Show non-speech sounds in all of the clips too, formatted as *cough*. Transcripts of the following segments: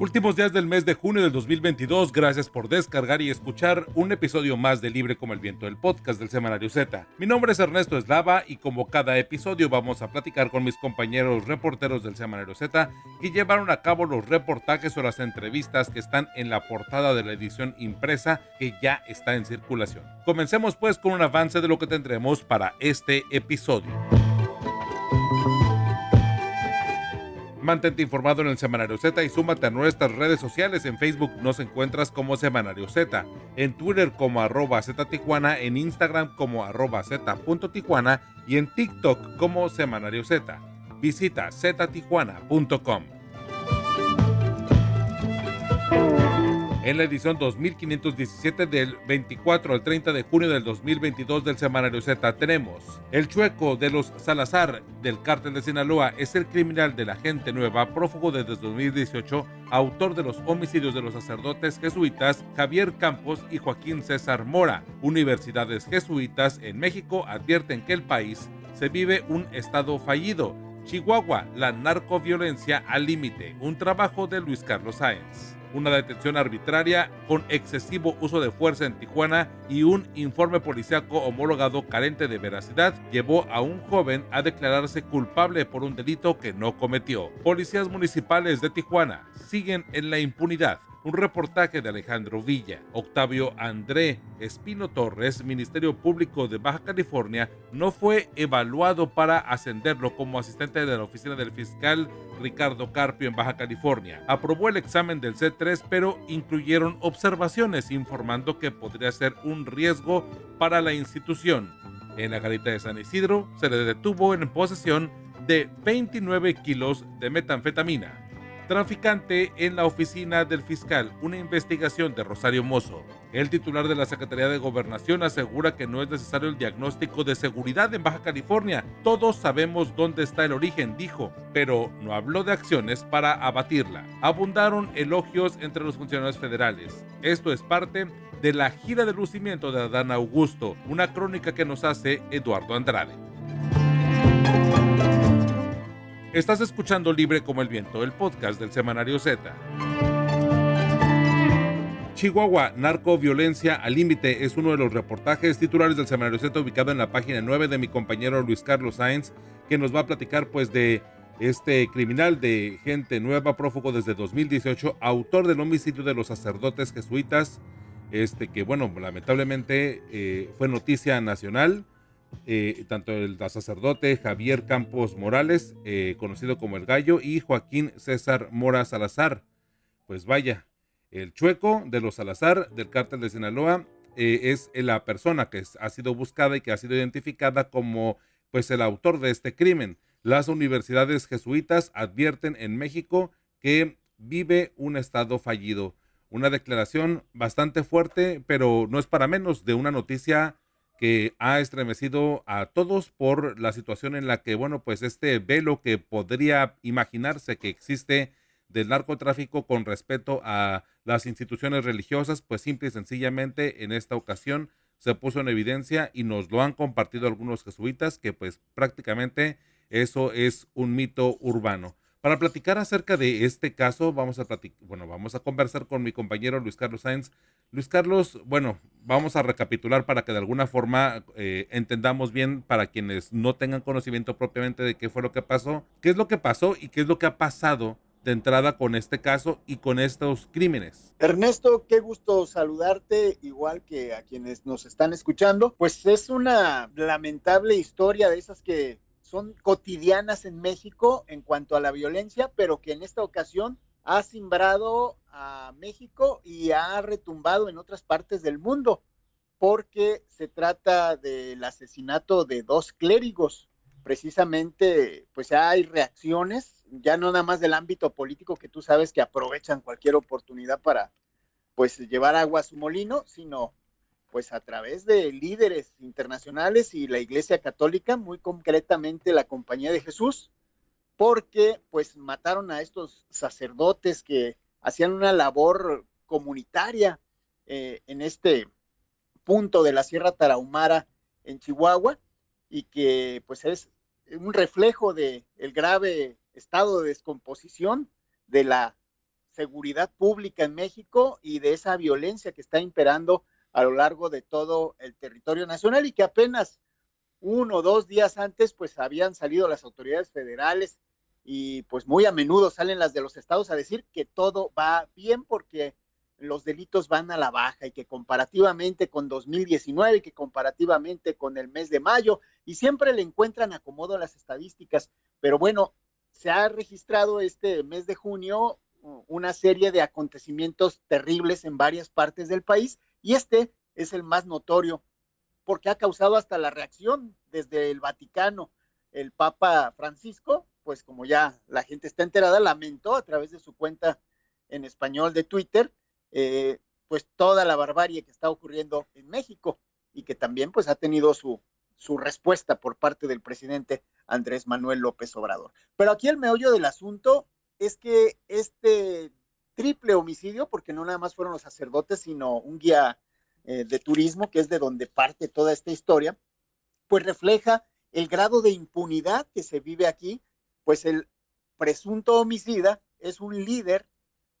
Últimos días del mes de junio del 2022, gracias por descargar y escuchar un episodio más de Libre como el Viento del podcast del Semanario Z. Mi nombre es Ernesto Eslava y como cada episodio vamos a platicar con mis compañeros reporteros del Semanario Z que llevaron a cabo los reportajes o las entrevistas que están en la portada de la edición impresa que ya está en circulación. Comencemos pues con un avance de lo que tendremos para este episodio. Mantente informado en el Semanario Z y súmate a nuestras redes sociales. En Facebook nos encuentras como Semanario Z, en Twitter como arroba Z Tijuana, en Instagram como arroba Z.tijuana y en TikTok como Semanario Z. Visita ztijuana.com. en la edición 2517 del 24 al 30 de junio del 2022 del Semanario Z tenemos El Chueco de los Salazar del cártel de Sinaloa es el criminal de la gente nueva, prófugo desde 2018, autor de los homicidios de los sacerdotes jesuitas Javier Campos y Joaquín César Mora. Universidades jesuitas en México advierten que el país se vive un estado fallido. Chihuahua, la narcoviolencia al límite, un trabajo de Luis Carlos Sáenz una detención arbitraria con excesivo uso de fuerza en Tijuana y un informe policiaco homologado carente de veracidad llevó a un joven a declararse culpable por un delito que no cometió. Policías municipales de Tijuana siguen en la impunidad un reportaje de Alejandro Villa. Octavio André Espino Torres, Ministerio Público de Baja California, no fue evaluado para ascenderlo como asistente de la oficina del fiscal Ricardo Carpio en Baja California. Aprobó el examen del C3, pero incluyeron observaciones informando que podría ser un riesgo para la institución. En la garita de San Isidro se le detuvo en posesión de 29 kilos de metanfetamina traficante en la oficina del fiscal, una investigación de Rosario Mozo. El titular de la Secretaría de Gobernación asegura que no es necesario el diagnóstico de seguridad en Baja California. Todos sabemos dónde está el origen, dijo, pero no habló de acciones para abatirla. Abundaron elogios entre los funcionarios federales. Esto es parte de la gira de lucimiento de Adán Augusto, una crónica que nos hace Eduardo Andrade. Estás escuchando Libre como el Viento, el podcast del Semanario Z. Chihuahua, narcoviolencia al límite es uno de los reportajes titulares del Semanario Z ubicado en la página 9 de mi compañero Luis Carlos Sáenz, que nos va a platicar pues de este criminal de gente nueva, prófugo desde 2018, autor del homicidio de los sacerdotes jesuitas, este que bueno, lamentablemente eh, fue noticia nacional eh, tanto el sacerdote Javier Campos Morales, eh, conocido como el Gallo, y Joaquín César Mora Salazar. Pues vaya, el chueco de los Salazar del cártel de Sinaloa eh, es la persona que ha sido buscada y que ha sido identificada como pues el autor de este crimen. Las universidades jesuitas advierten en México que vive un estado fallido. Una declaración bastante fuerte, pero no es para menos de una noticia que ha estremecido a todos por la situación en la que, bueno, pues este velo que podría imaginarse que existe del narcotráfico con respecto a las instituciones religiosas, pues simple y sencillamente en esta ocasión se puso en evidencia y nos lo han compartido algunos jesuitas que pues prácticamente eso es un mito urbano. Para platicar acerca de este caso, vamos a bueno, vamos a conversar con mi compañero Luis Carlos Sáenz. Luis Carlos, bueno, vamos a recapitular para que de alguna forma eh, entendamos bien para quienes no tengan conocimiento propiamente de qué fue lo que pasó, qué es lo que pasó y qué es lo que ha pasado de entrada con este caso y con estos crímenes. Ernesto, qué gusto saludarte, igual que a quienes nos están escuchando. Pues es una lamentable historia de esas que son cotidianas en México en cuanto a la violencia, pero que en esta ocasión ha simbrado a México y ha retumbado en otras partes del mundo, porque se trata del asesinato de dos clérigos. Precisamente, pues hay reacciones, ya no nada más del ámbito político que tú sabes que aprovechan cualquier oportunidad para pues llevar agua a su molino, sino pues a través de líderes internacionales y la Iglesia Católica, muy concretamente la Compañía de Jesús, porque pues mataron a estos sacerdotes que hacían una labor comunitaria eh, en este punto de la Sierra Tarahumara en Chihuahua y que pues es un reflejo de el grave estado de descomposición de la seguridad pública en México y de esa violencia que está imperando a lo largo de todo el territorio nacional y que apenas uno o dos días antes pues habían salido las autoridades federales y pues muy a menudo salen las de los estados a decir que todo va bien porque los delitos van a la baja y que comparativamente con 2019 y que comparativamente con el mes de mayo y siempre le encuentran acomodo las estadísticas, pero bueno, se ha registrado este mes de junio una serie de acontecimientos terribles en varias partes del país y este es el más notorio porque ha causado hasta la reacción desde el Vaticano. El Papa Francisco, pues como ya la gente está enterada, lamentó a través de su cuenta en español de Twitter, eh, pues toda la barbarie que está ocurriendo en México y que también pues ha tenido su, su respuesta por parte del presidente Andrés Manuel López Obrador. Pero aquí el meollo del asunto es que este triple homicidio, porque no nada más fueron los sacerdotes, sino un guía eh, de turismo, que es de donde parte toda esta historia, pues refleja el grado de impunidad que se vive aquí, pues el presunto homicida es un líder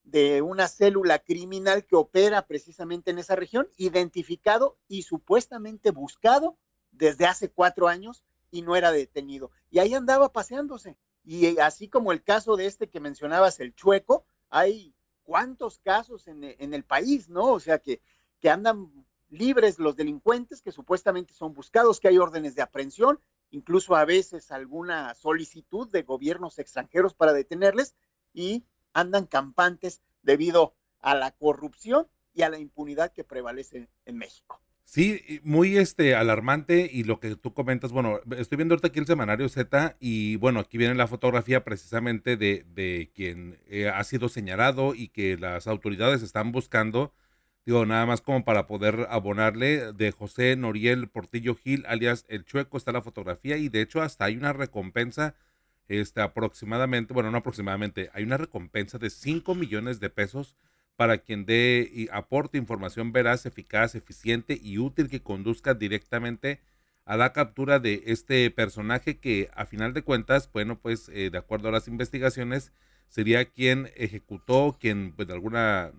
de una célula criminal que opera precisamente en esa región, identificado y supuestamente buscado desde hace cuatro años y no era detenido. Y ahí andaba paseándose. Y así como el caso de este que mencionabas, el chueco, hay cuántos casos en, el país, ¿no? O sea, que, que andan libres los delincuentes que supuestamente son buscados, que hay órdenes de aprehensión, incluso a veces alguna solicitud de gobiernos extranjeros para detenerles y andan campantes debido a la corrupción y a la impunidad que prevalece en México. Sí, muy este alarmante y lo que tú comentas, bueno, estoy viendo ahorita aquí el semanario Z y bueno, aquí viene la fotografía precisamente de, de quien eh, ha sido señalado y que las autoridades están buscando, digo, nada más como para poder abonarle, de José Noriel Portillo Gil, alias El Chueco, está la fotografía y de hecho hasta hay una recompensa, este, aproximadamente, bueno, no aproximadamente, hay una recompensa de 5 millones de pesos para quien dé y aporte información veraz, eficaz, eficiente y útil que conduzca directamente a la captura de este personaje que a final de cuentas, bueno, pues eh, de acuerdo a las investigaciones, sería quien ejecutó, quien pues de alguna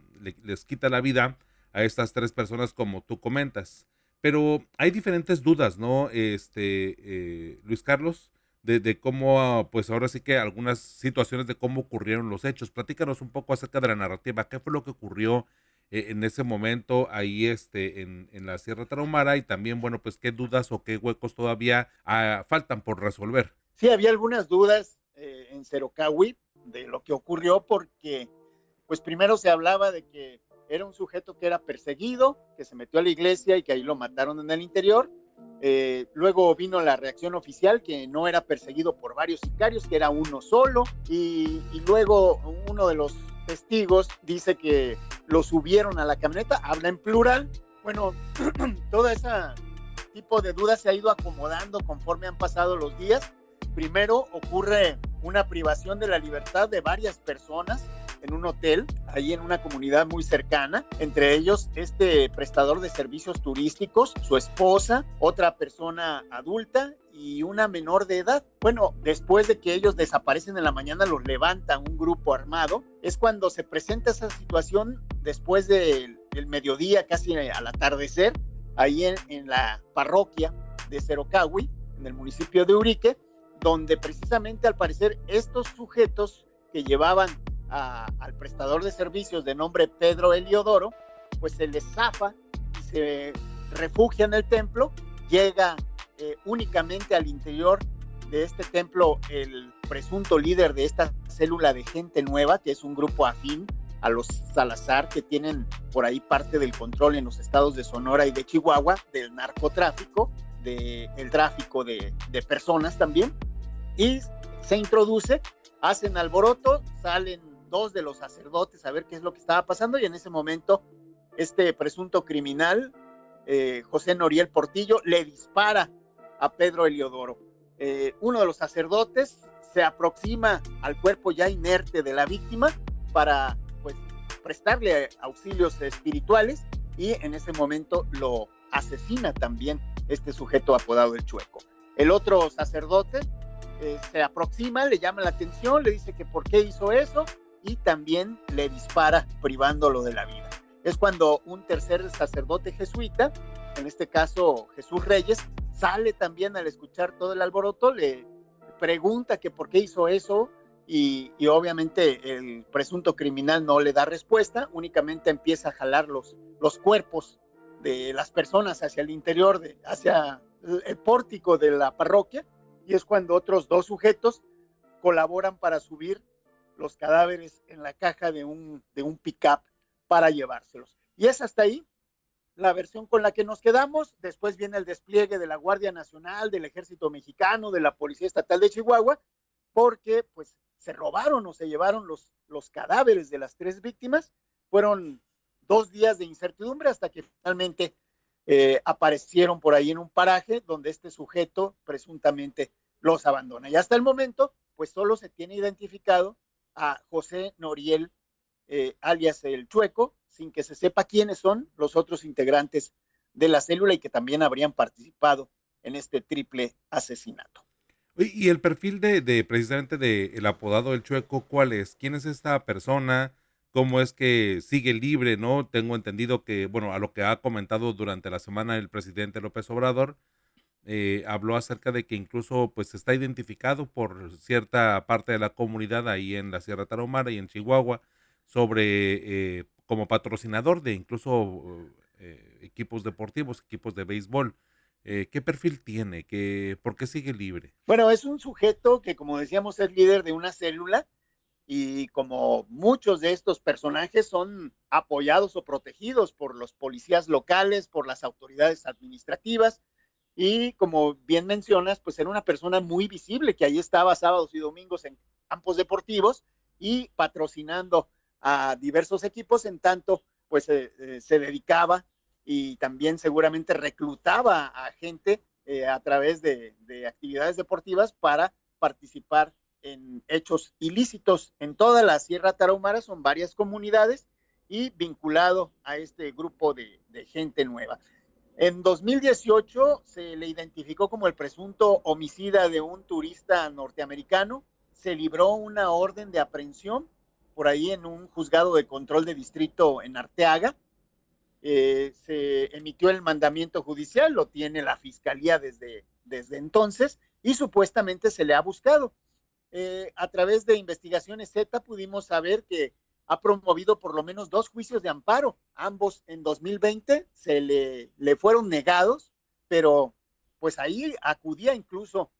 les quita la vida a estas tres personas como tú comentas. Pero hay diferentes dudas, ¿no? Este, eh, Luis Carlos, de, cómo, pues ahora sí que algunas situaciones de cómo ocurrieron los hechos. Platícanos un poco acerca de la narrativa, qué fue lo que ocurrió eh, en ese momento ahí este, en, en, la Sierra Tarahumara y también, bueno, pues qué dudas o qué huecos todavía ah, faltan por resolver. Sí, había algunas dudas eh, en Cerocahui de lo que ocurrió porque, pues primero se hablaba de que era un sujeto que era perseguido, que se metió a la iglesia y que ahí lo mataron en el interior eh, luego vino la reacción oficial que no era perseguido por varios sicarios, que era uno solo. Y, luego uno de los testigos dice que lo subieron a la camioneta, habla en plural. Bueno, *clears throat* todo ese tipo de dudas se ha ido acomodando conforme han pasado los días. Primero ocurre una privación de la libertad de varias personas en un hotel, ahí en una comunidad muy cercana, entre ellos este prestador de servicios turísticos, su esposa, otra persona adulta y una menor de edad. Bueno, después de que ellos desaparecen en la mañana, los levanta un grupo armado. Es cuando se presenta esa situación después del, mediodía, casi al atardecer, ahí en, la parroquia de Cerocahui, en el municipio de Urique, donde precisamente al parecer estos sujetos que llevaban al prestador de servicios de nombre Pedro Eliodoro, pues se les zafa y se refugia en el templo, llega eh, únicamente al interior de este templo el presunto líder de esta célula de gente nueva, que es un grupo afín a los Salazar, que tienen por ahí parte del control en los estados de Sonora y de Chihuahua, del narcotráfico, del tráfico de, de personas también, y se introduce, hacen alboroto, salen dos de los sacerdotes a ver qué es lo que estaba pasando y en ese momento este presunto criminal, eh, José Noriel Portillo, le dispara a Pedro Eliodoro. Eh, uno de los sacerdotes se aproxima al cuerpo ya inerte de la víctima para pues, prestarle auxilios espirituales y en ese momento lo asesina también este sujeto apodado el Chueco. El otro sacerdote eh, se aproxima, le llama la atención, le dice que por qué hizo eso y también le dispara privándolo de la vida. Es cuando un tercer sacerdote jesuita, en este caso Jesús Reyes, sale también al escuchar todo el alboroto, le pregunta que por qué hizo eso y, obviamente el presunto criminal no le da respuesta, únicamente empieza a jalar los, los cuerpos de las personas hacia el interior, de, hacia el pórtico de la parroquia, y es cuando otros dos sujetos colaboran para subir los cadáveres en la caja de un, de un pick-up para llevárselos. Y es hasta ahí la versión con la que nos quedamos. Después viene el despliegue de la Guardia Nacional, del Ejército Mexicano, de la Policía Estatal de Chihuahua, porque pues se robaron o se llevaron los, los cadáveres de las tres víctimas. Fueron dos días de incertidumbre hasta que finalmente eh, aparecieron por ahí en un paraje donde este sujeto presuntamente los abandona. Y hasta el momento, pues solo se tiene identificado a José Noriel, eh, alias el Chueco, sin que se sepa quiénes son los otros integrantes de la célula y que también habrían participado en este triple asesinato. Y el perfil de, de precisamente del apodado El Chueco, ¿cuál es? ¿Quién es esta persona? ¿Cómo es que sigue libre? ¿No? Tengo entendido que, bueno, a lo que ha comentado durante la semana el presidente López Obrador, eh, habló acerca de que incluso pues está identificado por cierta parte de la comunidad ahí en la Sierra Tarahumara y en Chihuahua sobre eh, como patrocinador de incluso eh, equipos deportivos, equipos de béisbol. ¿Qué perfil tiene? ¿Qué, ¿Por qué sigue libre? Bueno, es un sujeto que, como decíamos, es líder de una célula y como muchos de estos personajes son apoyados o protegidos por los policías locales, por las autoridades administrativas, y como bien mencionas, pues era una persona muy visible que ahí estaba sábados y domingos en campos deportivos y patrocinando a diversos equipos, en tanto pues eh, eh, se dedicaba y también seguramente reclutaba a gente eh, a través de, de actividades deportivas para participar en hechos ilícitos en toda la Sierra Tarahumara, son varias comunidades y vinculado a este grupo de gente nueva. En 2018 se le identificó como el presunto homicida de un turista norteamericano. Se libró una orden de aprehensión por ahí en un juzgado de control de distrito en Arteaga. Eh, se emitió el mandamiento judicial, lo tiene la fiscalía desde, desde entonces y supuestamente se le ha buscado. Eh, a través de investigaciones Z pudimos saber que ha promovido por lo menos dos juicios de amparo, ambos en 2020 se le, le fueron negados, pero pues ahí acudía incluso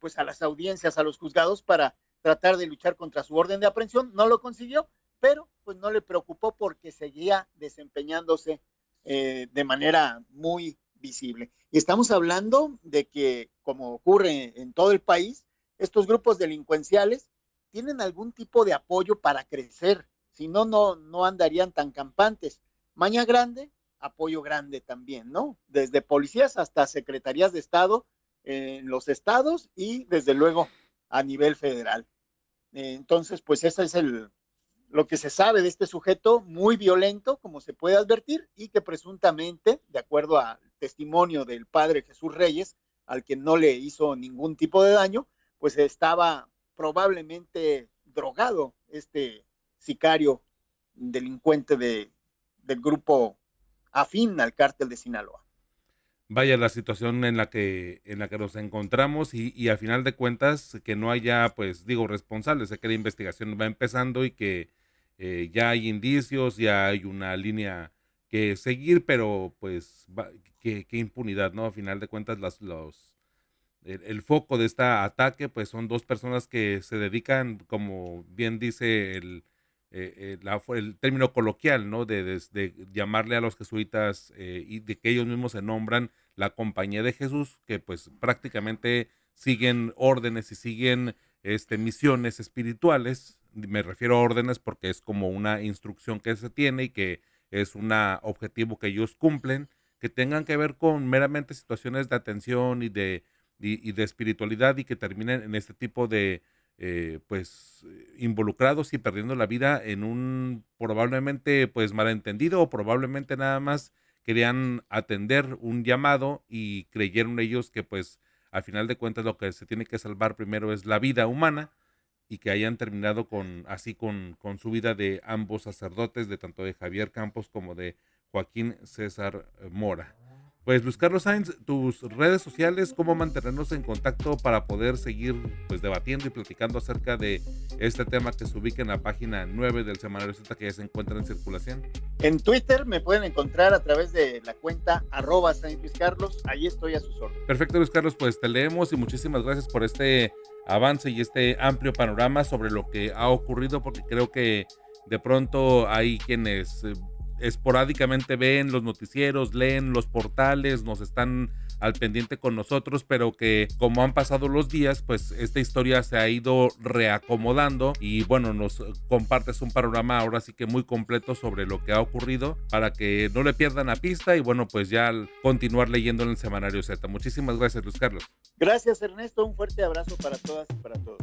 pues a las audiencias, a los juzgados para tratar de luchar contra su orden de aprehensión, no lo consiguió, pero pues no le preocupó porque seguía desempeñándose eh, de manera muy visible. Y estamos hablando de que, como ocurre en todo el país, estos grupos delincuenciales tienen algún tipo de apoyo para crecer, si no, no, andarían tan campantes. Maña grande, apoyo grande también, ¿no? Desde policías hasta secretarías de Estado en los estados y desde luego a nivel federal. Entonces, pues eso es el, lo que se sabe de este sujeto, muy violento, como se puede advertir, y que presuntamente, de acuerdo al testimonio del padre Jesús Reyes, al que no le hizo ningún tipo de daño, pues estaba probablemente drogado este sicario delincuente de, del grupo afín al cártel de Sinaloa. Vaya la situación en la que en la que nos encontramos y, y a final de cuentas que no haya, pues digo, responsables, sé que la investigación va empezando y que eh, ya hay indicios, ya hay una línea que seguir, pero pues qué, impunidad, ¿no? A final de cuentas las, los, el, foco de este ataque pues son dos personas que se dedican, como bien dice el, eh, eh el término coloquial, ¿no? De, llamarle a los jesuitas eh, y de que ellos mismos se nombran la compañía de Jesús, que pues prácticamente siguen órdenes y siguen este, misiones espirituales. Me refiero a órdenes porque es como una instrucción que se tiene y que es un objetivo que ellos cumplen, que tengan que ver con meramente situaciones de atención y de, y de espiritualidad y que terminen en este tipo de, eh, pues involucrados y perdiendo la vida en un probablemente pues malentendido o probablemente nada más querían atender un llamado y creyeron ellos que pues al final de cuentas lo que se tiene que salvar primero es la vida humana y que hayan terminado con así con, con su vida de ambos sacerdotes, de tanto de Javier Campos como de Joaquín César Mora. Pues Luis Carlos Sainz, tus redes sociales, cómo mantenernos en contacto para poder seguir pues debatiendo y platicando acerca de este tema que se ubica en la página 9 del Semanario Z que ya se encuentra en circulación. En Twitter me pueden encontrar a través de la cuenta arroba Luis Carlos, ahí estoy a sus órdenes. Perfecto Luis Carlos, pues te leemos y muchísimas gracias por este avance y este amplio panorama sobre lo que ha ocurrido porque creo que de pronto hay quienes esporádicamente ven los noticieros, leen los portales, nos están al pendiente con nosotros, pero que como han pasado los días, pues esta historia se ha ido reacomodando y bueno, nos compartes un panorama ahora sí que muy completo sobre lo que ha ocurrido para que no le pierdan la pista y bueno, pues ya continuar leyendo en el semanario Z. Muchísimas gracias, Luis Carlos. Gracias, Ernesto. Un fuerte abrazo para todas y para todos.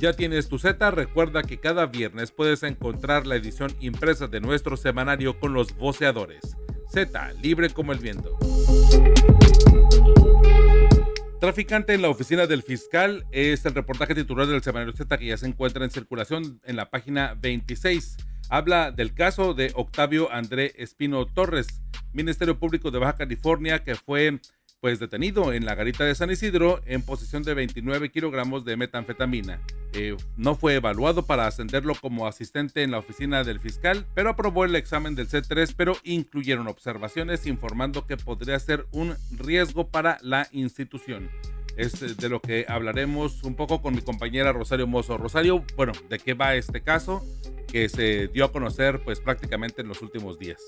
Ya tienes tu Z, recuerda que cada viernes puedes encontrar la edición impresa de nuestro semanario con los voceadores. Z, libre como el viento. Traficante en la oficina del fiscal es el reportaje titular del semanario Z que ya se encuentra en circulación en la página 26. Habla del caso de Octavio André Espino Torres, Ministerio Público de Baja California, que fue pues detenido en la garita de San Isidro en posesión de 29 kilogramos de metanfetamina. Eh, no fue evaluado para ascenderlo como asistente en la oficina del fiscal, pero aprobó el examen del C3, pero incluyeron observaciones informando que podría ser un riesgo para la institución. Es de lo que hablaremos un poco con mi compañera Rosario Mozo. Rosario, bueno, ¿de qué va este caso que se dio a conocer pues prácticamente en los últimos días?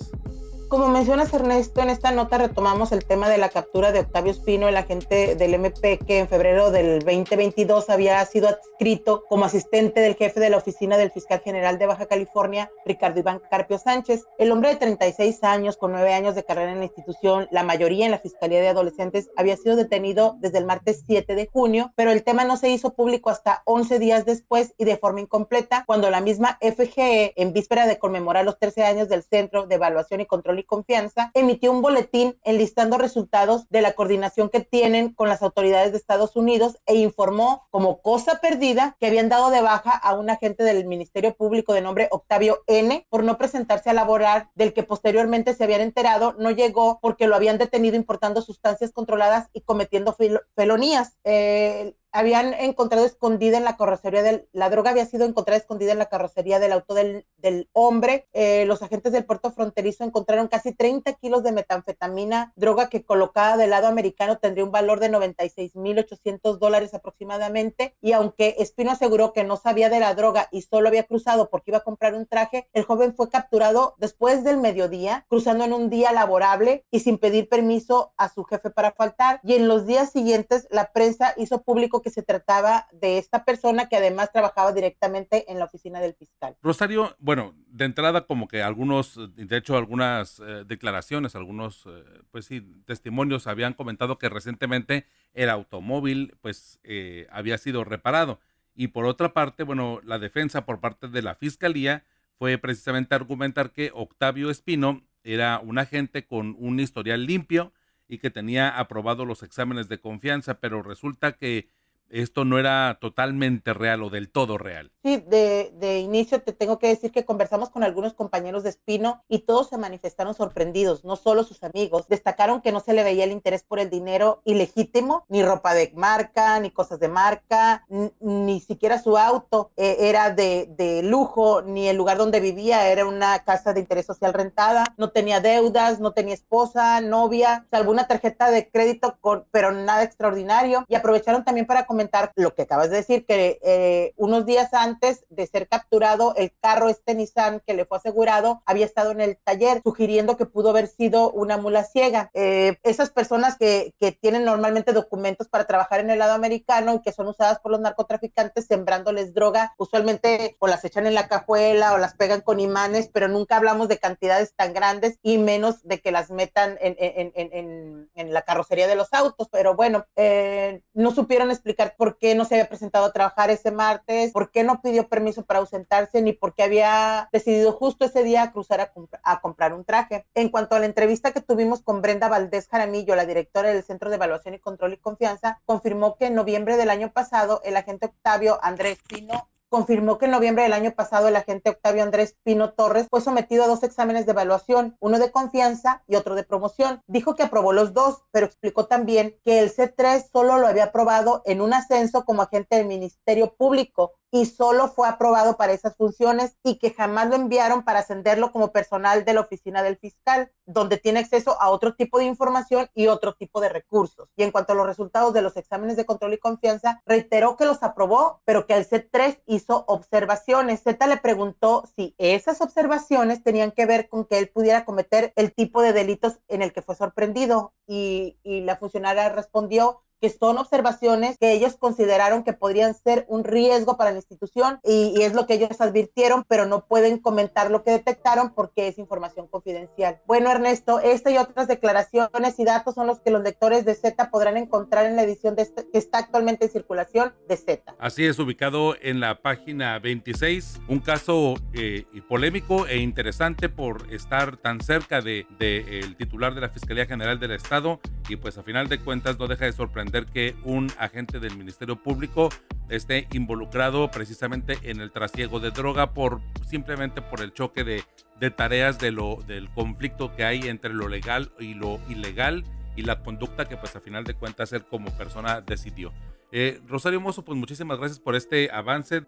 Como mencionas Ernesto, en esta nota retomamos el tema de la captura de Octavio Espino, el agente del MP que en febrero del 2022 había sido adscrito como asistente del jefe de la oficina del fiscal general de Baja California, Ricardo Iván Carpio Sánchez. El hombre de 36 años, con nueve años de carrera en la institución, la mayoría en la Fiscalía de Adolescentes, había sido detenido desde el martes 7 de junio, pero el tema no se hizo público hasta 11 días después y de forma incompleta, cuando la misma En víspera de conmemorar los 13 años del Centro de Evaluación y Control Confianza, emitió un boletín enlistando resultados de la coordinación que tienen con las autoridades de Estados Unidos e informó como cosa perdida que habían dado de baja a un agente del Ministerio Público de nombre Octavio N por no presentarse a laborar, del que posteriormente se habían enterado no llegó porque lo habían detenido importando sustancias controladas y cometiendo felonías. Eh, habían encontrado escondida en la carrocería del, la droga había sido encontrada escondida en la carrocería del auto del, del hombre. Eh, los agentes del puerto fronterizo encontraron casi 30 kilos de metanfetamina, droga que colocada del lado americano tendría un valor de 96.800 dólares aproximadamente. Y aunque Espino aseguró que no sabía de la droga y solo había cruzado porque iba a comprar un traje, el joven fue capturado después del mediodía, cruzando en un día laborable y sin pedir permiso a su jefe para faltar. Y en los días siguientes, la prensa hizo público que se trataba de esta persona que además trabajaba directamente en la oficina del fiscal. Rosario, bueno, de entrada como que algunos, de hecho algunas eh, declaraciones, algunos, eh, pues sí, testimonios habían comentado que recientemente el automóvil pues eh, había sido reparado. Y por otra parte, bueno, la defensa por parte de la fiscalía fue precisamente argumentar que Octavio Espino era un agente con un historial limpio y que tenía aprobado los exámenes de confianza, pero resulta que esto no era totalmente real o del todo real. Sí, de, de, inicio te tengo que decir que conversamos con algunos compañeros de Espino y todos se manifestaron sorprendidos, no solo sus amigos. Destacaron que no se le veía el interés por el dinero ilegítimo, ni ropa de marca, ni cosas de marca, ni siquiera su auto eh, era de, de, lujo, ni el lugar donde vivía era una casa de interés social rentada, no tenía deudas, no tenía esposa, novia, salvo una tarjeta de crédito, con, pero nada extraordinario. Y aprovecharon también para comentar lo que acabas de decir, que eh, unos días antes de ser capturado, el carro este Nissan que le fue asegurado había estado en el taller, sugiriendo que pudo haber sido una mula ciega. Eh, esas personas que, que tienen normalmente documentos para trabajar en el lado americano y que son usadas por los narcotraficantes sembrándoles droga, usualmente o las echan en la cajuela o las pegan con imanes, pero nunca hablamos de cantidades tan grandes y menos de que las metan en, en, en, en la carrocería de los autos. Pero bueno, eh, no supieron explicar por qué no se había presentado a trabajar ese martes, por qué no pidió permiso para ausentarse, ni por qué había decidido justo ese día cruzar a, a comprar un traje. En cuanto a la entrevista que tuvimos con Brenda Valdés Jaramillo, la directora del Centro de Evaluación y Control y Confianza, confirmó que en noviembre del año pasado el agente Octavio Andrés Pino confirmó que en noviembre del año pasado el agente Octavio Andrés Pino Torres fue sometido a dos exámenes de evaluación, uno de confianza y otro de promoción. Dijo que aprobó los dos, pero explicó también que el C3 solo lo había aprobado en un ascenso como agente del Ministerio Público y solo fue aprobado para esas funciones y que jamás lo enviaron para ascenderlo como personal de la oficina del fiscal, donde tiene acceso a otro tipo de información y otro tipo de recursos. Y en cuanto a los resultados de los exámenes de control y confianza, reiteró que los aprobó, pero que el C3 hizo observaciones. Z le preguntó si esas observaciones tenían que ver con que él pudiera cometer el tipo de delitos en el que fue sorprendido y, y la funcionaria respondió que son observaciones que ellos consideraron que podrían ser un riesgo para la institución y, es lo que ellos advirtieron, pero no pueden comentar lo que detectaron porque es información confidencial. Bueno, Ernesto, esta y otras declaraciones y datos son los que los lectores de Z podrán encontrar en la edición de este, que está actualmente en circulación de Z. Así es, ubicado en la página 26, un caso eh, polémico e interesante por estar tan cerca del de, el titular de la Fiscalía General del Estado y pues a final de cuentas no deja de sorprender que un agente del Ministerio Público esté involucrado precisamente en el trasiego de droga por simplemente por el choque de, tareas de lo, del conflicto que hay entre lo legal y lo ilegal y la conducta que pues a final de cuentas él como persona decidió. Eh, Rosario Mozo, pues muchísimas gracias por este avance.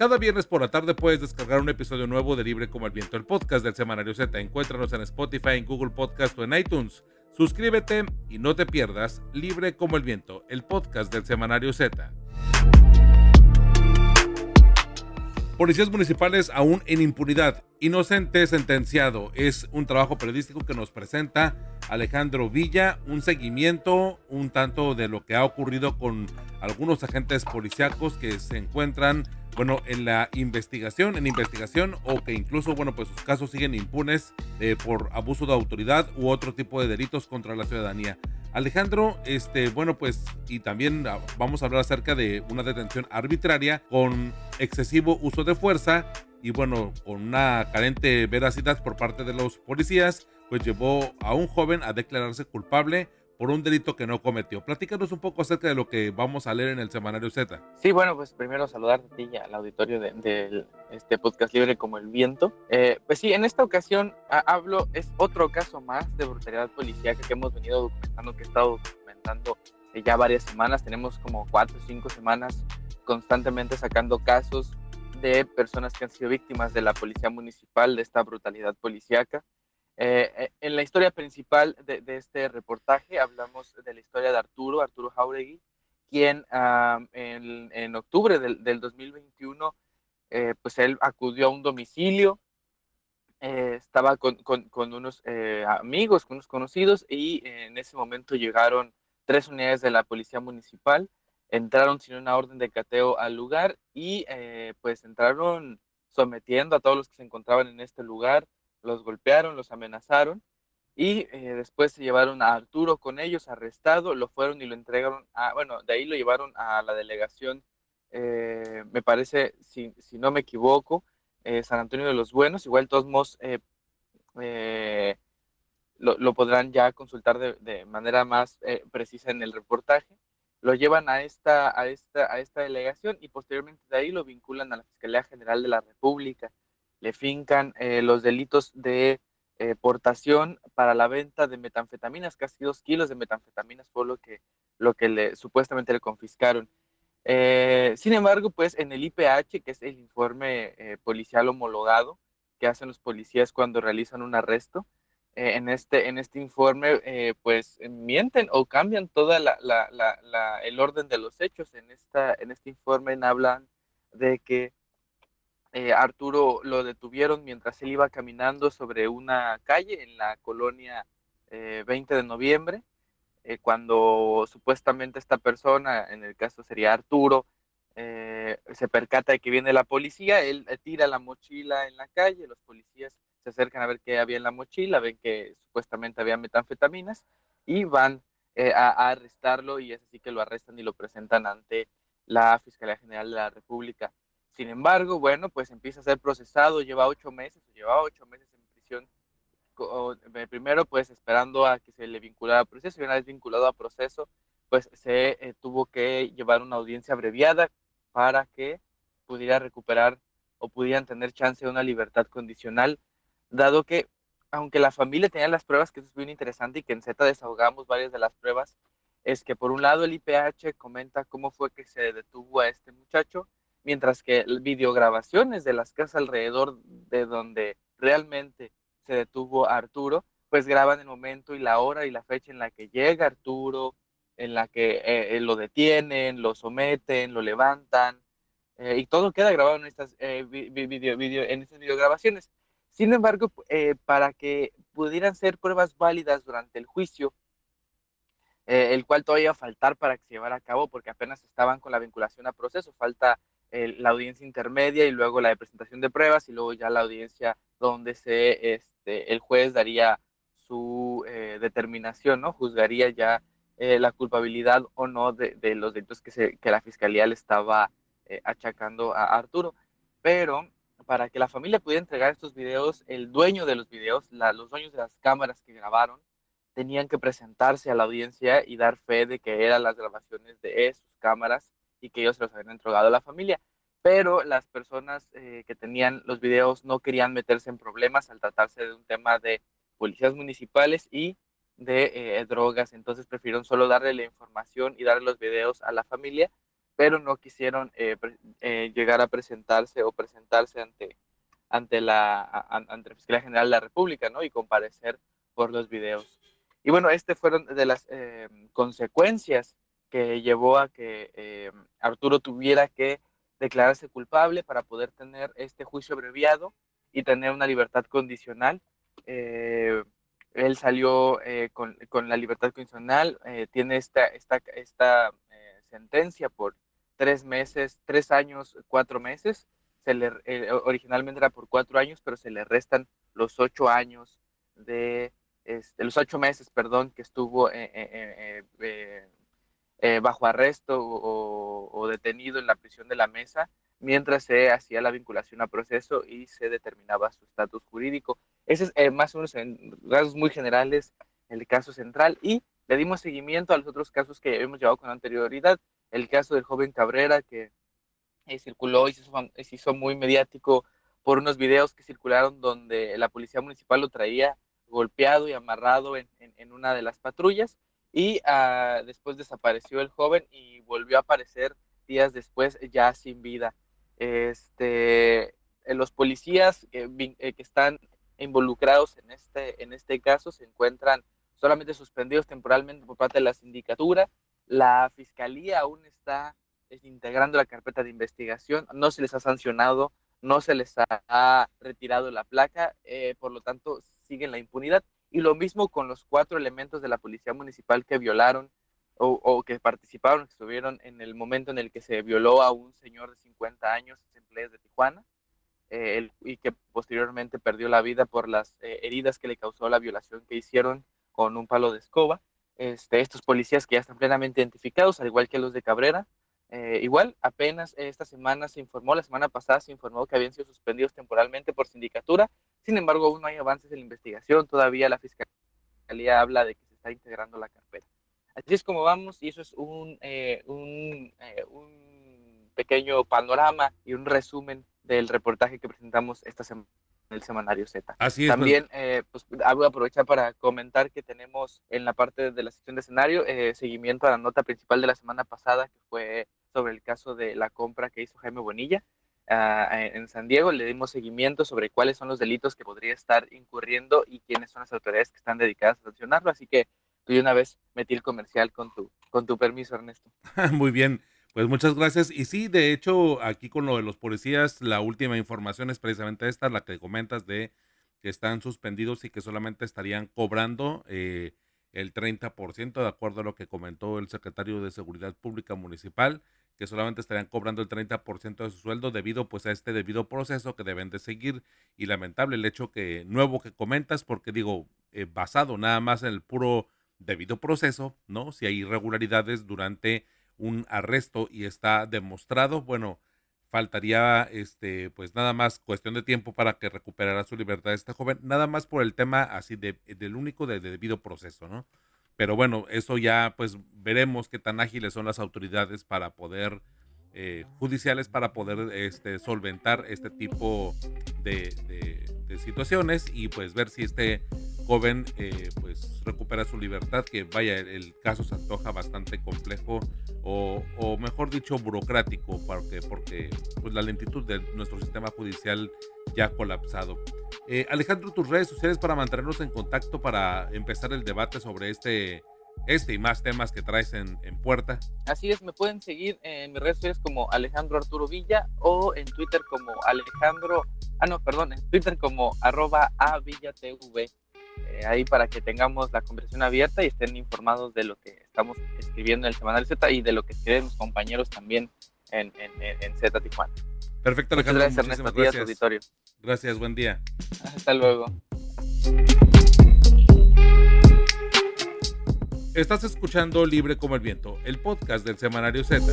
Cada viernes por la tarde puedes descargar un episodio nuevo de Libre como el Viento, el podcast del Semanario Z. Encuéntranos en Spotify, en Google Podcast o en iTunes. Suscríbete y no te pierdas Libre como el Viento, el podcast del Semanario Z. Policías municipales aún en impunidad. Inocente sentenciado. Es un trabajo periodístico que nos presenta Alejandro Villa. Un seguimiento un tanto de lo que ha ocurrido con algunos agentes policíacos que se encuentran bueno, en la investigación, en investigación o que incluso, bueno, pues sus casos siguen impunes eh, por abuso de autoridad u otro tipo de delitos contra la ciudadanía. Alejandro, este, bueno, pues, y también ah, vamos a hablar acerca de una detención arbitraria con excesivo uso de fuerza y bueno, con una carente veracidad por parte de los policías, pues llevó a un joven a declararse culpable por un delito que no cometió. Platícanos un poco acerca de lo que vamos a leer en el semanario Z. Sí, bueno, pues primero saludarte a ti y al auditorio de, este podcast libre como el viento. Eh, pues sí, en esta ocasión hablo, es otro caso más de brutalidad policíaca que hemos venido documentando, que he estado documentando eh, ya varias semanas. Tenemos como cuatro o cinco semanas constantemente sacando casos de personas que han sido víctimas de la policía municipal, de esta brutalidad policíaca. Eh, eh, en la historia principal de, este reportaje hablamos de la historia de Arturo, Arturo Jauregui, quien en, octubre del, 2021, eh, pues él acudió a un domicilio, estaba con, unos amigos, con unos conocidos, y en ese momento llegaron tres unidades de la policía municipal, entraron sin una orden de cateo al lugar y pues entraron sometiendo a todos los que se encontraban en este lugar, los golpearon, los amenazaron y eh, después se llevaron a Arturo con ellos arrestado, lo fueron y lo entregaron a, bueno, de ahí lo llevaron a la delegación, eh, me parece, si, si, no me equivoco, eh, San Antonio de los Buenos, igual todos modos lo, lo, podrán ya consultar de, de manera más precisa en el reportaje. Lo llevan a esta, a, esta, a esta delegación y posteriormente de ahí lo vinculan a la Fiscalía General de la República le fincan eh, los delitos de eh, portación para la venta de metanfetaminas, casi dos kilos de metanfetaminas fue lo que, lo que le, supuestamente le confiscaron. Eh, sin embargo, pues en el IPH, que es el informe policial homologado que hacen los policías cuando realizan un arresto, en, este, en este informe pues mienten o cambian toda la, el orden de los hechos. En, esta, en este informe hablan de que eh, Arturo lo detuvieron mientras él iba caminando sobre una calle en la colonia 20 eh, de noviembre, eh, cuando supuestamente esta persona, en el caso sería Arturo, se percata de que viene la policía, él tira la mochila en la calle, los policías se acercan a ver qué había en la mochila, ven que supuestamente había metanfetaminas y van eh, a, arrestarlo y es así que lo arrestan y lo presentan ante la Fiscalía General de la República. Sin embargo, bueno, pues empieza a ser procesado, lleva ocho meses, lleva ocho meses en prisión, eh, primero pues esperando a que se le vinculara a proceso y una vez vinculado a proceso, pues se eh, tuvo que llevar una audiencia abreviada para que pudiera recuperar o pudieran tener chance de una libertad condicional, dado que aunque la familia tenía las pruebas, que eso es bien interesante y que en Z desahogamos varias de las pruebas, es que por un lado el IPH comenta cómo fue que se detuvo a este muchacho, mientras que videograbaciones de las casas alrededor de donde realmente se detuvo Arturo, pues graban el momento y la hora y la fecha en la que llega Arturo, en la que eh, eh, lo detienen, lo someten, lo levantan, eh, y todo queda grabado en estas, video, video, en estas videograbaciones. Sin embargo, eh, para que pudieran ser pruebas válidas durante el juicio, eh, el cual todavía faltar para que se llevara a cabo, porque apenas estaban con la vinculación a proceso, falta la audiencia intermedia y luego la de presentación de pruebas y luego ya la audiencia donde se, este, el juez daría su eh, determinación, ¿no? Juzgaría ya la culpabilidad o no de, los delitos que, se, que la fiscalía le estaba achacando a Arturo. Pero para que la familia pudiera entregar estos videos, el dueño de los videos, los dueños de las cámaras que grabaron, tenían que presentarse a la audiencia y dar fe de que eran las grabaciones de sus cámaras y que ellos se los habían entregado a la familia. Pero las personas eh, que tenían los videos no querían meterse en problemas al tratarse de un tema de policías municipales y de eh, drogas. Entonces prefirieron solo darle la información y darle los videos a la familia pero no quisieron eh, eh, llegar a presentarse o presentarse ante, ante, la, ante la Fiscalía General de la República, ¿no? Y comparecer por los videos. Y bueno, este fueron de las eh, consecuencias que llevó a que Arturo tuviera que declararse culpable para poder tener este juicio abreviado y tener una libertad condicional. él salió con, con, la libertad condicional, tiene esta, esta, esta sentencia por tres meses, tres años, cuatro meses. Se le, eh, originalmente era por cuatro años, pero se le restan los ocho años de, este, los ocho meses, perdón, que estuvo eh, eh, bajo arresto o, detenido en la prisión de la mesa, mientras se hacía la vinculación a proceso y se determinaba su estatus jurídico. Ese es más o menos en rasgos muy generales el caso central y le dimos seguimiento a los otros casos que hemos llevado con anterioridad el caso del joven Cabrera que eh, circuló y se hizo, muy mediático por unos videos que circularon donde la policía municipal lo traía golpeado y amarrado en, una de las patrullas y ah, después desapareció el joven y volvió a aparecer días después ya sin vida. Este, eh, los policías eh, que están involucrados en este, en este caso se encuentran solamente suspendidos temporalmente por parte de la sindicatura la fiscalía aún está integrando la carpeta de investigación, no se les ha sancionado, no se les ha retirado la placa, eh, por lo tanto siguen la impunidad. Y lo mismo con los cuatro elementos de la policía municipal que violaron o, que participaron, que estuvieron en el momento en el que se violó a un señor de 50 años en de Tijuana eh, y que posteriormente perdió la vida por las eh, heridas que le causó la violación que hicieron con un palo de escoba. Este, estos policías que ya están plenamente identificados, al igual que los de Cabrera. Eh, igual, apenas esta semana se informó, la semana pasada se informó que habían sido suspendidos temporalmente por sindicatura. Sin embargo, aún no hay avances en la investigación. Todavía la fiscalía habla de que se está integrando la carpeta. Así es como vamos, y eso es un, eh, un, eh, un pequeño panorama y un resumen del reportaje que presentamos esta semana el semanario Z. Así es. También, eh, pues, voy a aprovechar para comentar que tenemos en la parte de la sección de escenario eh, seguimiento a la nota principal de la semana pasada, que fue sobre el caso de la compra que hizo Jaime Bonilla ah, en San Diego. Le dimos seguimiento sobre cuáles son los delitos que podría estar incurriendo y quiénes son las autoridades que están dedicadas a sancionarlo. Así que tú una vez metí el comercial con tu, con tu permiso, Ernesto. *laughs* Muy bien. Pues muchas gracias. Y sí, de hecho, aquí con lo de los policías, la última información es precisamente esta, la que comentas de que están suspendidos y que solamente estarían cobrando eh, el 30%, de acuerdo a lo que comentó el secretario de Seguridad Pública Municipal, que solamente estarían cobrando el 30% de su sueldo debido pues a este debido proceso que deben de seguir. Y lamentable el hecho que nuevo que comentas, porque digo, eh, basado nada más en el puro debido proceso, ¿no? Si hay irregularidades durante un arresto y está demostrado, bueno, faltaría este pues nada más cuestión de tiempo para que recuperara su libertad este joven, nada más por el tema así de, del único de, debido proceso, ¿no? Pero bueno, eso ya pues veremos qué tan ágiles son las autoridades para poder eh, judiciales para poder este, solventar este tipo de, de, situaciones y pues ver si este joven eh, pues recupera su libertad, que vaya, el, caso se antoja bastante complejo o, mejor dicho burocrático, porque, porque pues la lentitud de nuestro sistema judicial ya ha colapsado. Eh, Alejandro, tus redes sociales para mantenernos en contacto para empezar el debate sobre este este y más temas que traes en, puerta. Así es, me pueden seguir en mis redes sociales como Alejandro Arturo Villa o en Twitter como Alejandro, ah no, perdón, en Twitter como arroba avillatv. Eh, ahí para que tengamos la conversación abierta y estén informados de lo que estamos escribiendo en el Semanal Z y de lo que escriben mis compañeros también en, en, Z Tijuana. Perfecto, Alejandro. gracias, Ernesto gracias. auditorio. Gracias, buen día. Hasta luego. Estás escuchando Libre como el Viento, el podcast del Semanario Z.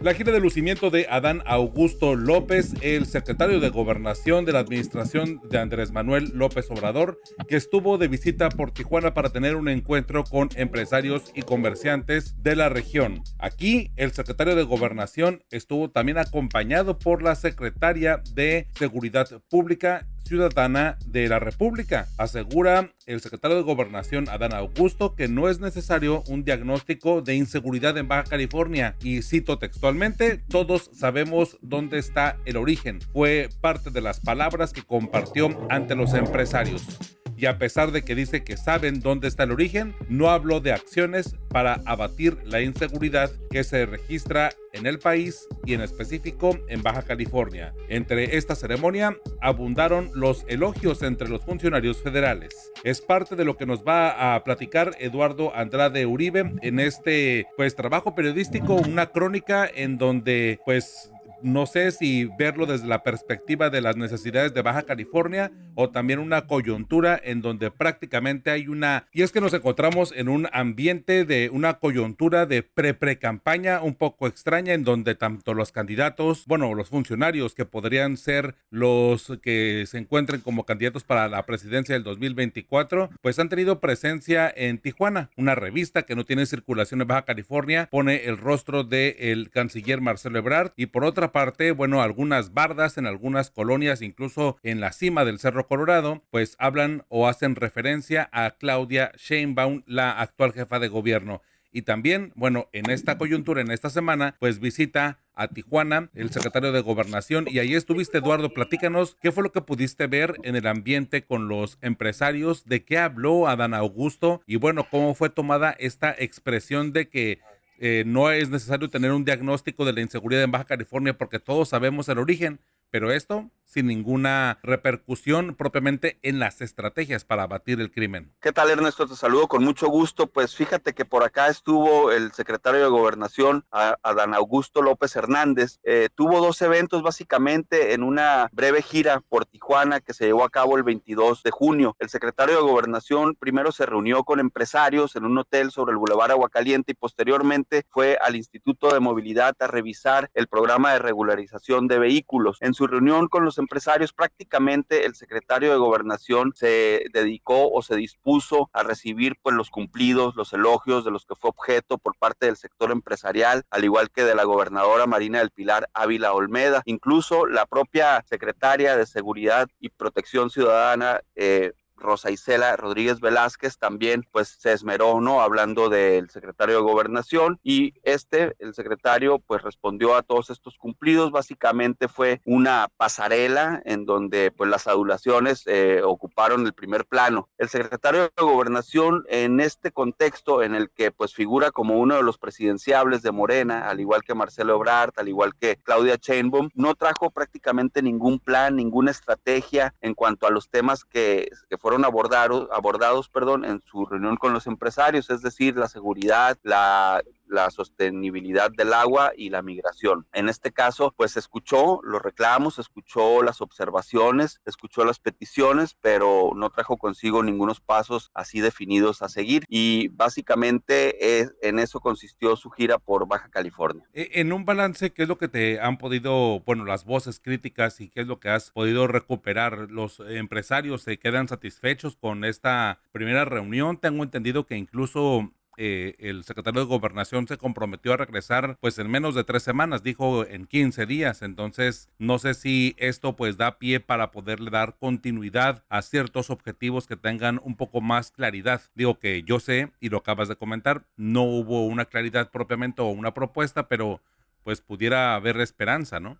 La gira de lucimiento de Adán Augusto López, el secretario de Gobernación de la administración de Andrés Manuel López Obrador, que estuvo de visita por Tijuana para tener un encuentro con empresarios y comerciantes de la región. Aquí, el secretario de Gobernación estuvo también acompañado por la secretaria de Seguridad Pública ciudadana de la República. Asegura el secretario de Gobernación Adán Augusto que no es necesario un diagnóstico de inseguridad en Baja California y cito textualmente, todos sabemos dónde está el origen. Fue parte de las palabras que compartió ante los empresarios y a pesar de que dice que saben dónde está el origen, no habló de acciones para abatir la inseguridad que se registra en el país y en específico en Baja California. Entre esta ceremonia abundaron los elogios entre los funcionarios federales. Es parte de lo que nos va a platicar Eduardo Andrade Uribe en este pues trabajo periodístico, una crónica en donde pues no sé si verlo desde la perspectiva de las necesidades de Baja California o también una coyuntura en donde prácticamente hay una... Y es que nos encontramos en un ambiente de una coyuntura de pre-pre-campaña un poco extraña en donde tanto los candidatos, bueno, los funcionarios que podrían ser los que se encuentren como candidatos para la presidencia del 2024, pues han tenido presencia en Tijuana. Una revista que no tiene circulación en Baja California pone el rostro del canciller Marcelo Ebrard y por otra parte, bueno, algunas bardas en algunas colonias, incluso en la cima del Cerro Colorado, pues hablan o hacen referencia a Claudia Sheinbaum, la actual jefa de gobierno. Y también, bueno, en esta coyuntura, en esta semana, pues visita a Tijuana, el secretario de Gobernación, y ahí estuviste, Eduardo. Platícanos qué fue lo que pudiste ver en el ambiente con los empresarios, de qué habló Adán Augusto, y bueno, cómo fue tomada esta expresión de que eh, no es necesario tener un diagnóstico de la inseguridad en Baja California porque todos sabemos el origen, pero esto sin ninguna repercusión propiamente en las estrategias para abatir el crimen. ¿Qué tal Ernesto? Te saludo con mucho gusto. Pues fíjate que por acá estuvo el secretario de Gobernación, Adán Augusto López Hernández. Eh, tuvo dos eventos básicamente en una breve gira por Tijuana que se llevó a cabo el 22 de junio. El secretario de Gobernación primero se reunió con empresarios en un hotel sobre el Boulevard Aguacaliente y posteriormente fue al Instituto de Movilidad a revisar el programa de regularización de vehículos. En su reunión con los empresarios, prácticamente el secretario de Gobernación se dedicó o se dispuso a recibir pues los cumplidos, los elogios de los que fue objeto por parte del sector empresarial, al igual que de la gobernadora Marina del Pilar Ávila Olmeda. Incluso la propia secretaria de Seguridad y Protección Ciudadana, eh, Rosa Isela Rodríguez Velázquez también pues se esmeró, ¿no? Hablando del secretario de Gobernación y este, el secretario, pues respondió a todos estos cumplidos. Básicamente fue una pasarela en donde pues las adulaciones eh, ocuparon el primer plano. El secretario de Gobernación en este contexto en el que pues figura como uno de los presidenciables de Morena, al igual que Marcelo Ebrard, al igual que Claudia Sheinbaum, no trajo prácticamente ningún plan, ninguna estrategia en cuanto a los temas que, que fueron abordados, abordados perdón, en su reunión con los empresarios, es decir, la seguridad, la la sostenibilidad del agua y la migración. En este caso, pues escuchó los reclamos, escuchó las observaciones, escuchó las peticiones, pero no trajo consigo ningunos pasos así definidos a seguir y básicamente es, en eso consistió su gira por Baja California. E, en un balance, ¿qué es lo que te han podido, bueno, las voces críticas y qué es lo que has podido recuperar? ¿Los empresarios se quedan satisfechos con esta primera reunión? Tengo entendido que incluso eh, el secretario de Gobernación se comprometió a regresar pues en menos de tres semanas, dijo en 15 días. Entonces, no sé si esto pues da pie para poderle dar continuidad a ciertos objetivos que tengan un poco más claridad. Digo que yo sé, y lo acabas de comentar, no hubo una claridad propiamente o una propuesta, pero pues pudiera haber esperanza, ¿no?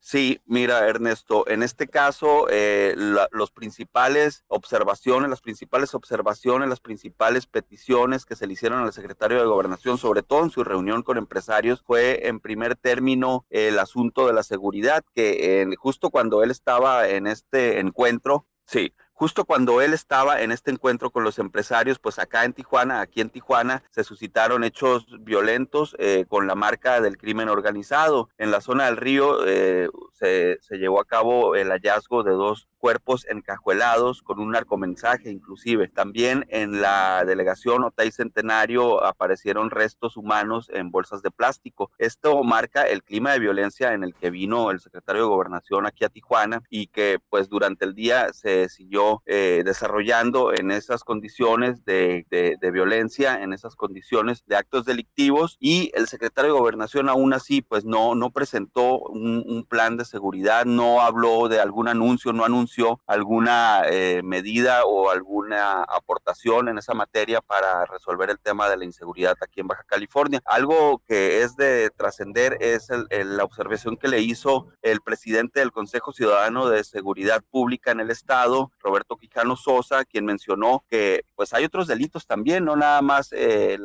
Sí, mira, Ernesto, en este caso, eh, los principales observaciones, las principales observaciones, las principales peticiones que se le hicieron al secretario de Gobernación, sobre todo en su reunión con empresarios, fue en primer término el asunto de la seguridad, que justo cuando él estaba en este encuentro, sí, justo cuando él estaba en este encuentro con los empresarios, pues acá en Tijuana, aquí en Tijuana, se suscitaron hechos violentos eh, con la marca del crimen organizado. En la zona del río eh, se, se, llevó a cabo el hallazgo de dos cuerpos encajuelados con un narcomensaje inclusive. También en la delegación Otay Centenario aparecieron restos humanos en bolsas de plástico. Esto marca el clima de violencia en el que vino el secretario de Gobernación aquí a Tijuana y que pues durante el día se siguió eh, desarrollando en esas condiciones de, de, violencia, en esas condiciones de actos delictivos y el secretario de Gobernación aún así pues no, no presentó un, un plan de seguridad, no habló de algún anuncio, no anunció alguna eh, medida o alguna aportación en esa materia para resolver el tema de la inseguridad aquí en Baja California. Algo que es de trascender es la observación que le hizo el presidente del Consejo Ciudadano de Seguridad Pública en el Estado, Roberto Quijano Sosa, quien mencionó que pues hay otros delitos también, no nada más eh,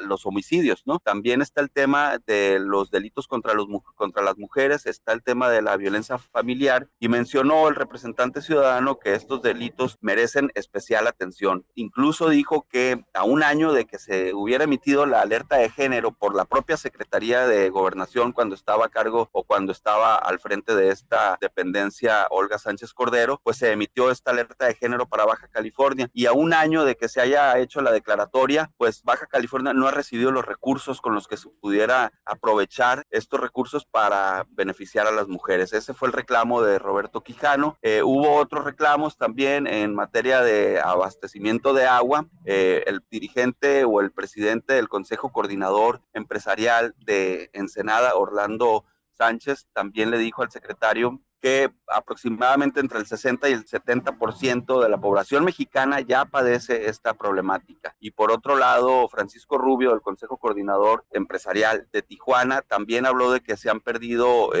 los homicidios, ¿no? También está el tema de los delitos contra, los, contra las mujeres, está el tema de la violencia familiar y mencionó el representante representante ciudadano que estos delitos merecen especial atención. Incluso dijo que a un año de que se hubiera emitido la alerta de género por la propia Secretaría de Gobernación cuando estaba a cargo o cuando estaba al frente de esta dependencia Olga Sánchez Cordero, pues se emitió esta alerta de género para Baja California y a un año de que se haya hecho la declaratoria, pues Baja California no ha recibido los recursos con los que se pudiera aprovechar estos recursos para beneficiar a las mujeres. Ese fue el reclamo de Roberto Quijano. Eh, hubo otros reclamos también en materia de abastecimiento de agua. Eh, el dirigente o el presidente del Consejo Coordinador Empresarial de Ensenada, Orlando Sánchez, también le dijo al secretario que aproximadamente entre el 60 y el 70% de la población mexicana ya padece esta problemática. Y por otro lado, Francisco Rubio del Consejo Coordinador Empresarial de Tijuana también habló de que se han perdido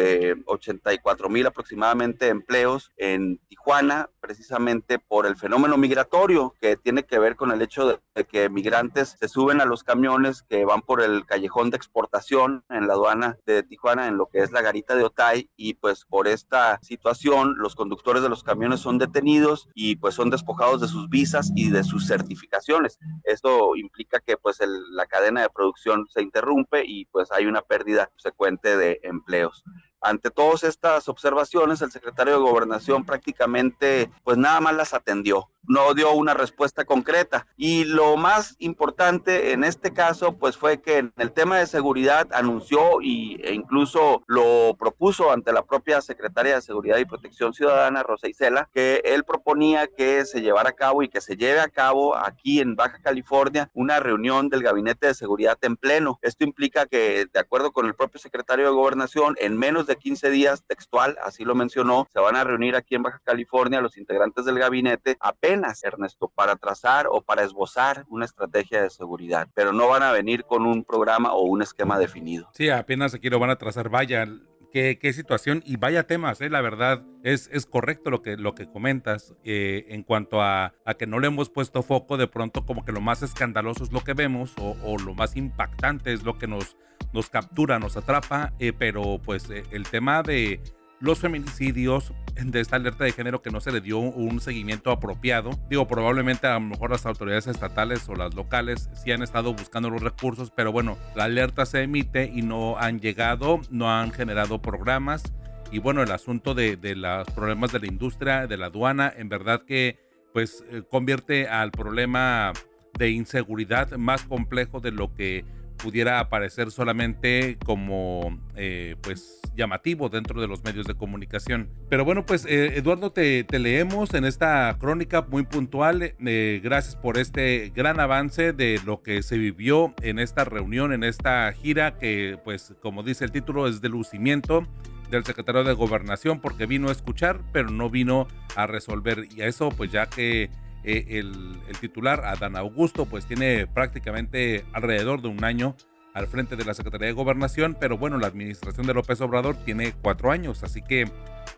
84 eh, mil aproximadamente empleos en Tijuana, precisamente por el fenómeno migratorio que tiene que ver con el hecho de, de que migrantes se suben a los camiones que van por el callejón de exportación en la aduana de Tijuana, en lo que es la garita de Otay, y pues por esta situación, los conductores de los camiones son detenidos y pues son despojados de sus visas y de sus certificaciones. Esto implica que pues la cadena de producción se interrumpe y pues hay una pérdida subsecuente de empleos. Ante todas estas observaciones, el secretario de Gobernación prácticamente pues nada más las atendió no dio una respuesta concreta. Y lo más importante en este caso, pues fue que en el tema de seguridad anunció y, e incluso lo propuso ante la propia secretaria de Seguridad y Protección Ciudadana, Rosa Isela, que él proponía que se llevara a cabo y que se lleve a cabo aquí en Baja California una reunión del Gabinete de Seguridad en pleno. Esto implica que, de acuerdo con el propio secretario de Gobernación, en menos de 15 días textual, así lo mencionó, se van a reunir aquí en Baja California los integrantes del gabinete apenas Ernesto, para trazar o para esbozar una estrategia de seguridad, pero no van a venir con un programa o un esquema definido. Sí, apenas aquí lo van a trazar. Vaya, Qué, situación y vaya temas, ¿eh? la verdad es, es correcto lo que, lo que comentas eh, en cuanto a, a, que no le hemos puesto foco, de pronto como que lo más escandaloso es lo que vemos o, o lo más impactante es lo que nos, nos captura, nos atrapa, eh, pero pues eh, el tema de los feminicidios, de esta alerta de género que no se le dio un seguimiento apropiado. Digo, probablemente a lo mejor las autoridades estatales o las locales sí han estado buscando los recursos, pero bueno, la alerta se emite y no han llegado, no han generado programas. Y bueno, el asunto de, de los problemas de la industria, de la aduana, en verdad que pues eh, convierte al problema de inseguridad más complejo de lo que pudiera aparecer solamente como eh, pues llamativo dentro de los medios de comunicación. Pero bueno, pues eh, Eduardo, te, leemos en esta crónica muy puntual. Eh, gracias por este gran avance de lo que se vivió en esta reunión, en esta gira que pues como dice el título es de lucimiento del secretario de gobernación porque vino a escuchar pero no vino a resolver y a eso pues ya que eh, el, titular, Adán Augusto, pues tiene prácticamente alrededor de un año al frente de la Secretaría de Gobernación, pero bueno, la administración de López Obrador tiene cuatro años, así que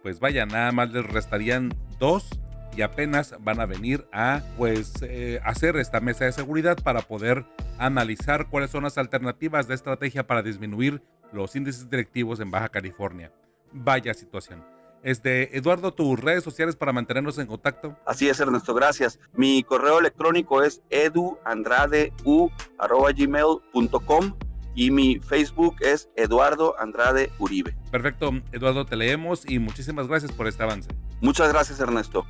pues vaya, nada más les restarían dos y apenas van a venir a pues eh, hacer esta mesa de seguridad para poder analizar cuáles son las alternativas de estrategia para disminuir los índices directivos en Baja California. Vaya situación. Este, Eduardo, tus redes sociales para mantenernos en contacto. Así es, Ernesto, gracias. Mi correo electrónico es eduandradeu.gmail.com y mi Facebook es Eduardo Andrade Uribe. Perfecto, Eduardo, te leemos y muchísimas gracias por este avance. Muchas gracias, Ernesto.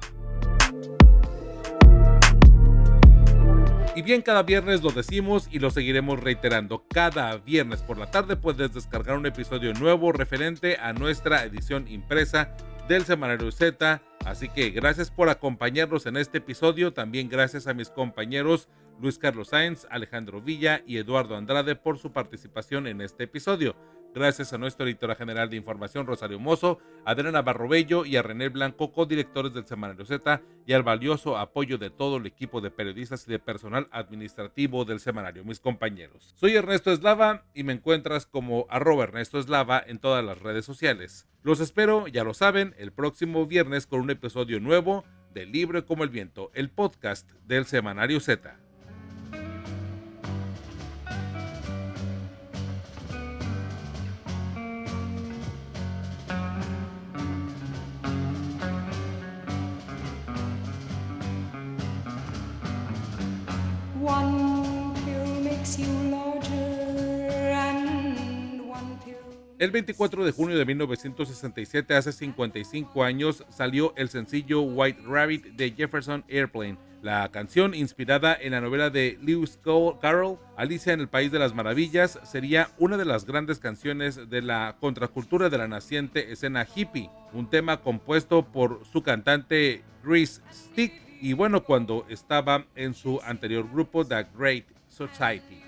Y bien, cada viernes lo decimos y lo seguiremos reiterando. Cada viernes por la tarde puedes descargar un episodio nuevo referente a nuestra edición impresa del Semanario Z. Así que gracias por acompañarnos en este episodio. También gracias a mis compañeros Luis Carlos Sáenz, Alejandro Villa y Eduardo Andrade por su participación en este episodio gracias a nuestra editora general de información Rosario Mozo, Adriana Barrobello y a René Blanco, co-directores del Semanario Z, y al valioso apoyo de todo el equipo de periodistas y de personal administrativo del semanario, mis compañeros. Soy Ernesto Eslava y me encuentras como arroba Ernesto Eslava en todas las redes sociales. Los espero, ya lo saben, el próximo viernes con un episodio nuevo de Libre como el Viento, el podcast del Semanario Z. El 24 de junio de 1967, hace 55 años, salió el sencillo White Rabbit de Jefferson Airplane. La canción, inspirada en la novela de Lewis Carroll, Alicia en el País de las Maravillas, sería una de las grandes canciones de la contracultura de la naciente escena hippie, un tema compuesto por su cantante Chris Stick y bueno, cuando estaba en su anterior grupo The Great Society.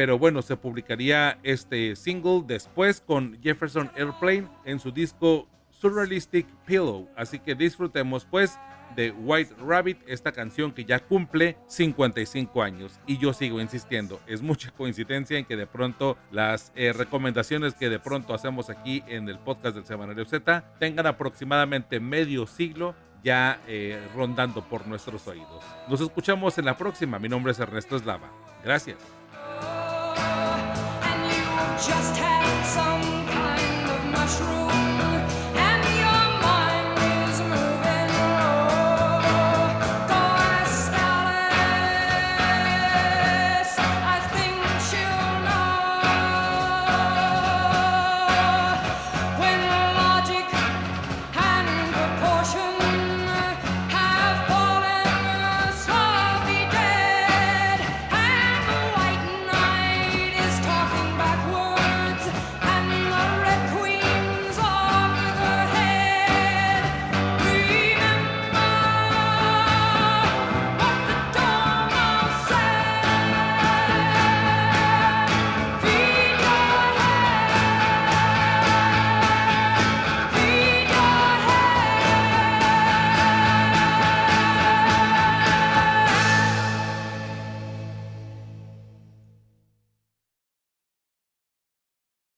Pero bueno, se publicaría este single después con Jefferson Airplane en su disco Surrealistic Pillow. Así que disfrutemos pues de White Rabbit, esta canción que ya cumple 55 años. Y yo sigo insistiendo, es mucha *laughs* coincidencia en que de pronto las eh, recomendaciones que de pronto hacemos aquí en el podcast del Semanario Z tengan aproximadamente medio siglo ya eh, rondando por nuestros oídos. Nos escuchamos en la próxima. Mi nombre es Ernesto Eslava. Gracias. Just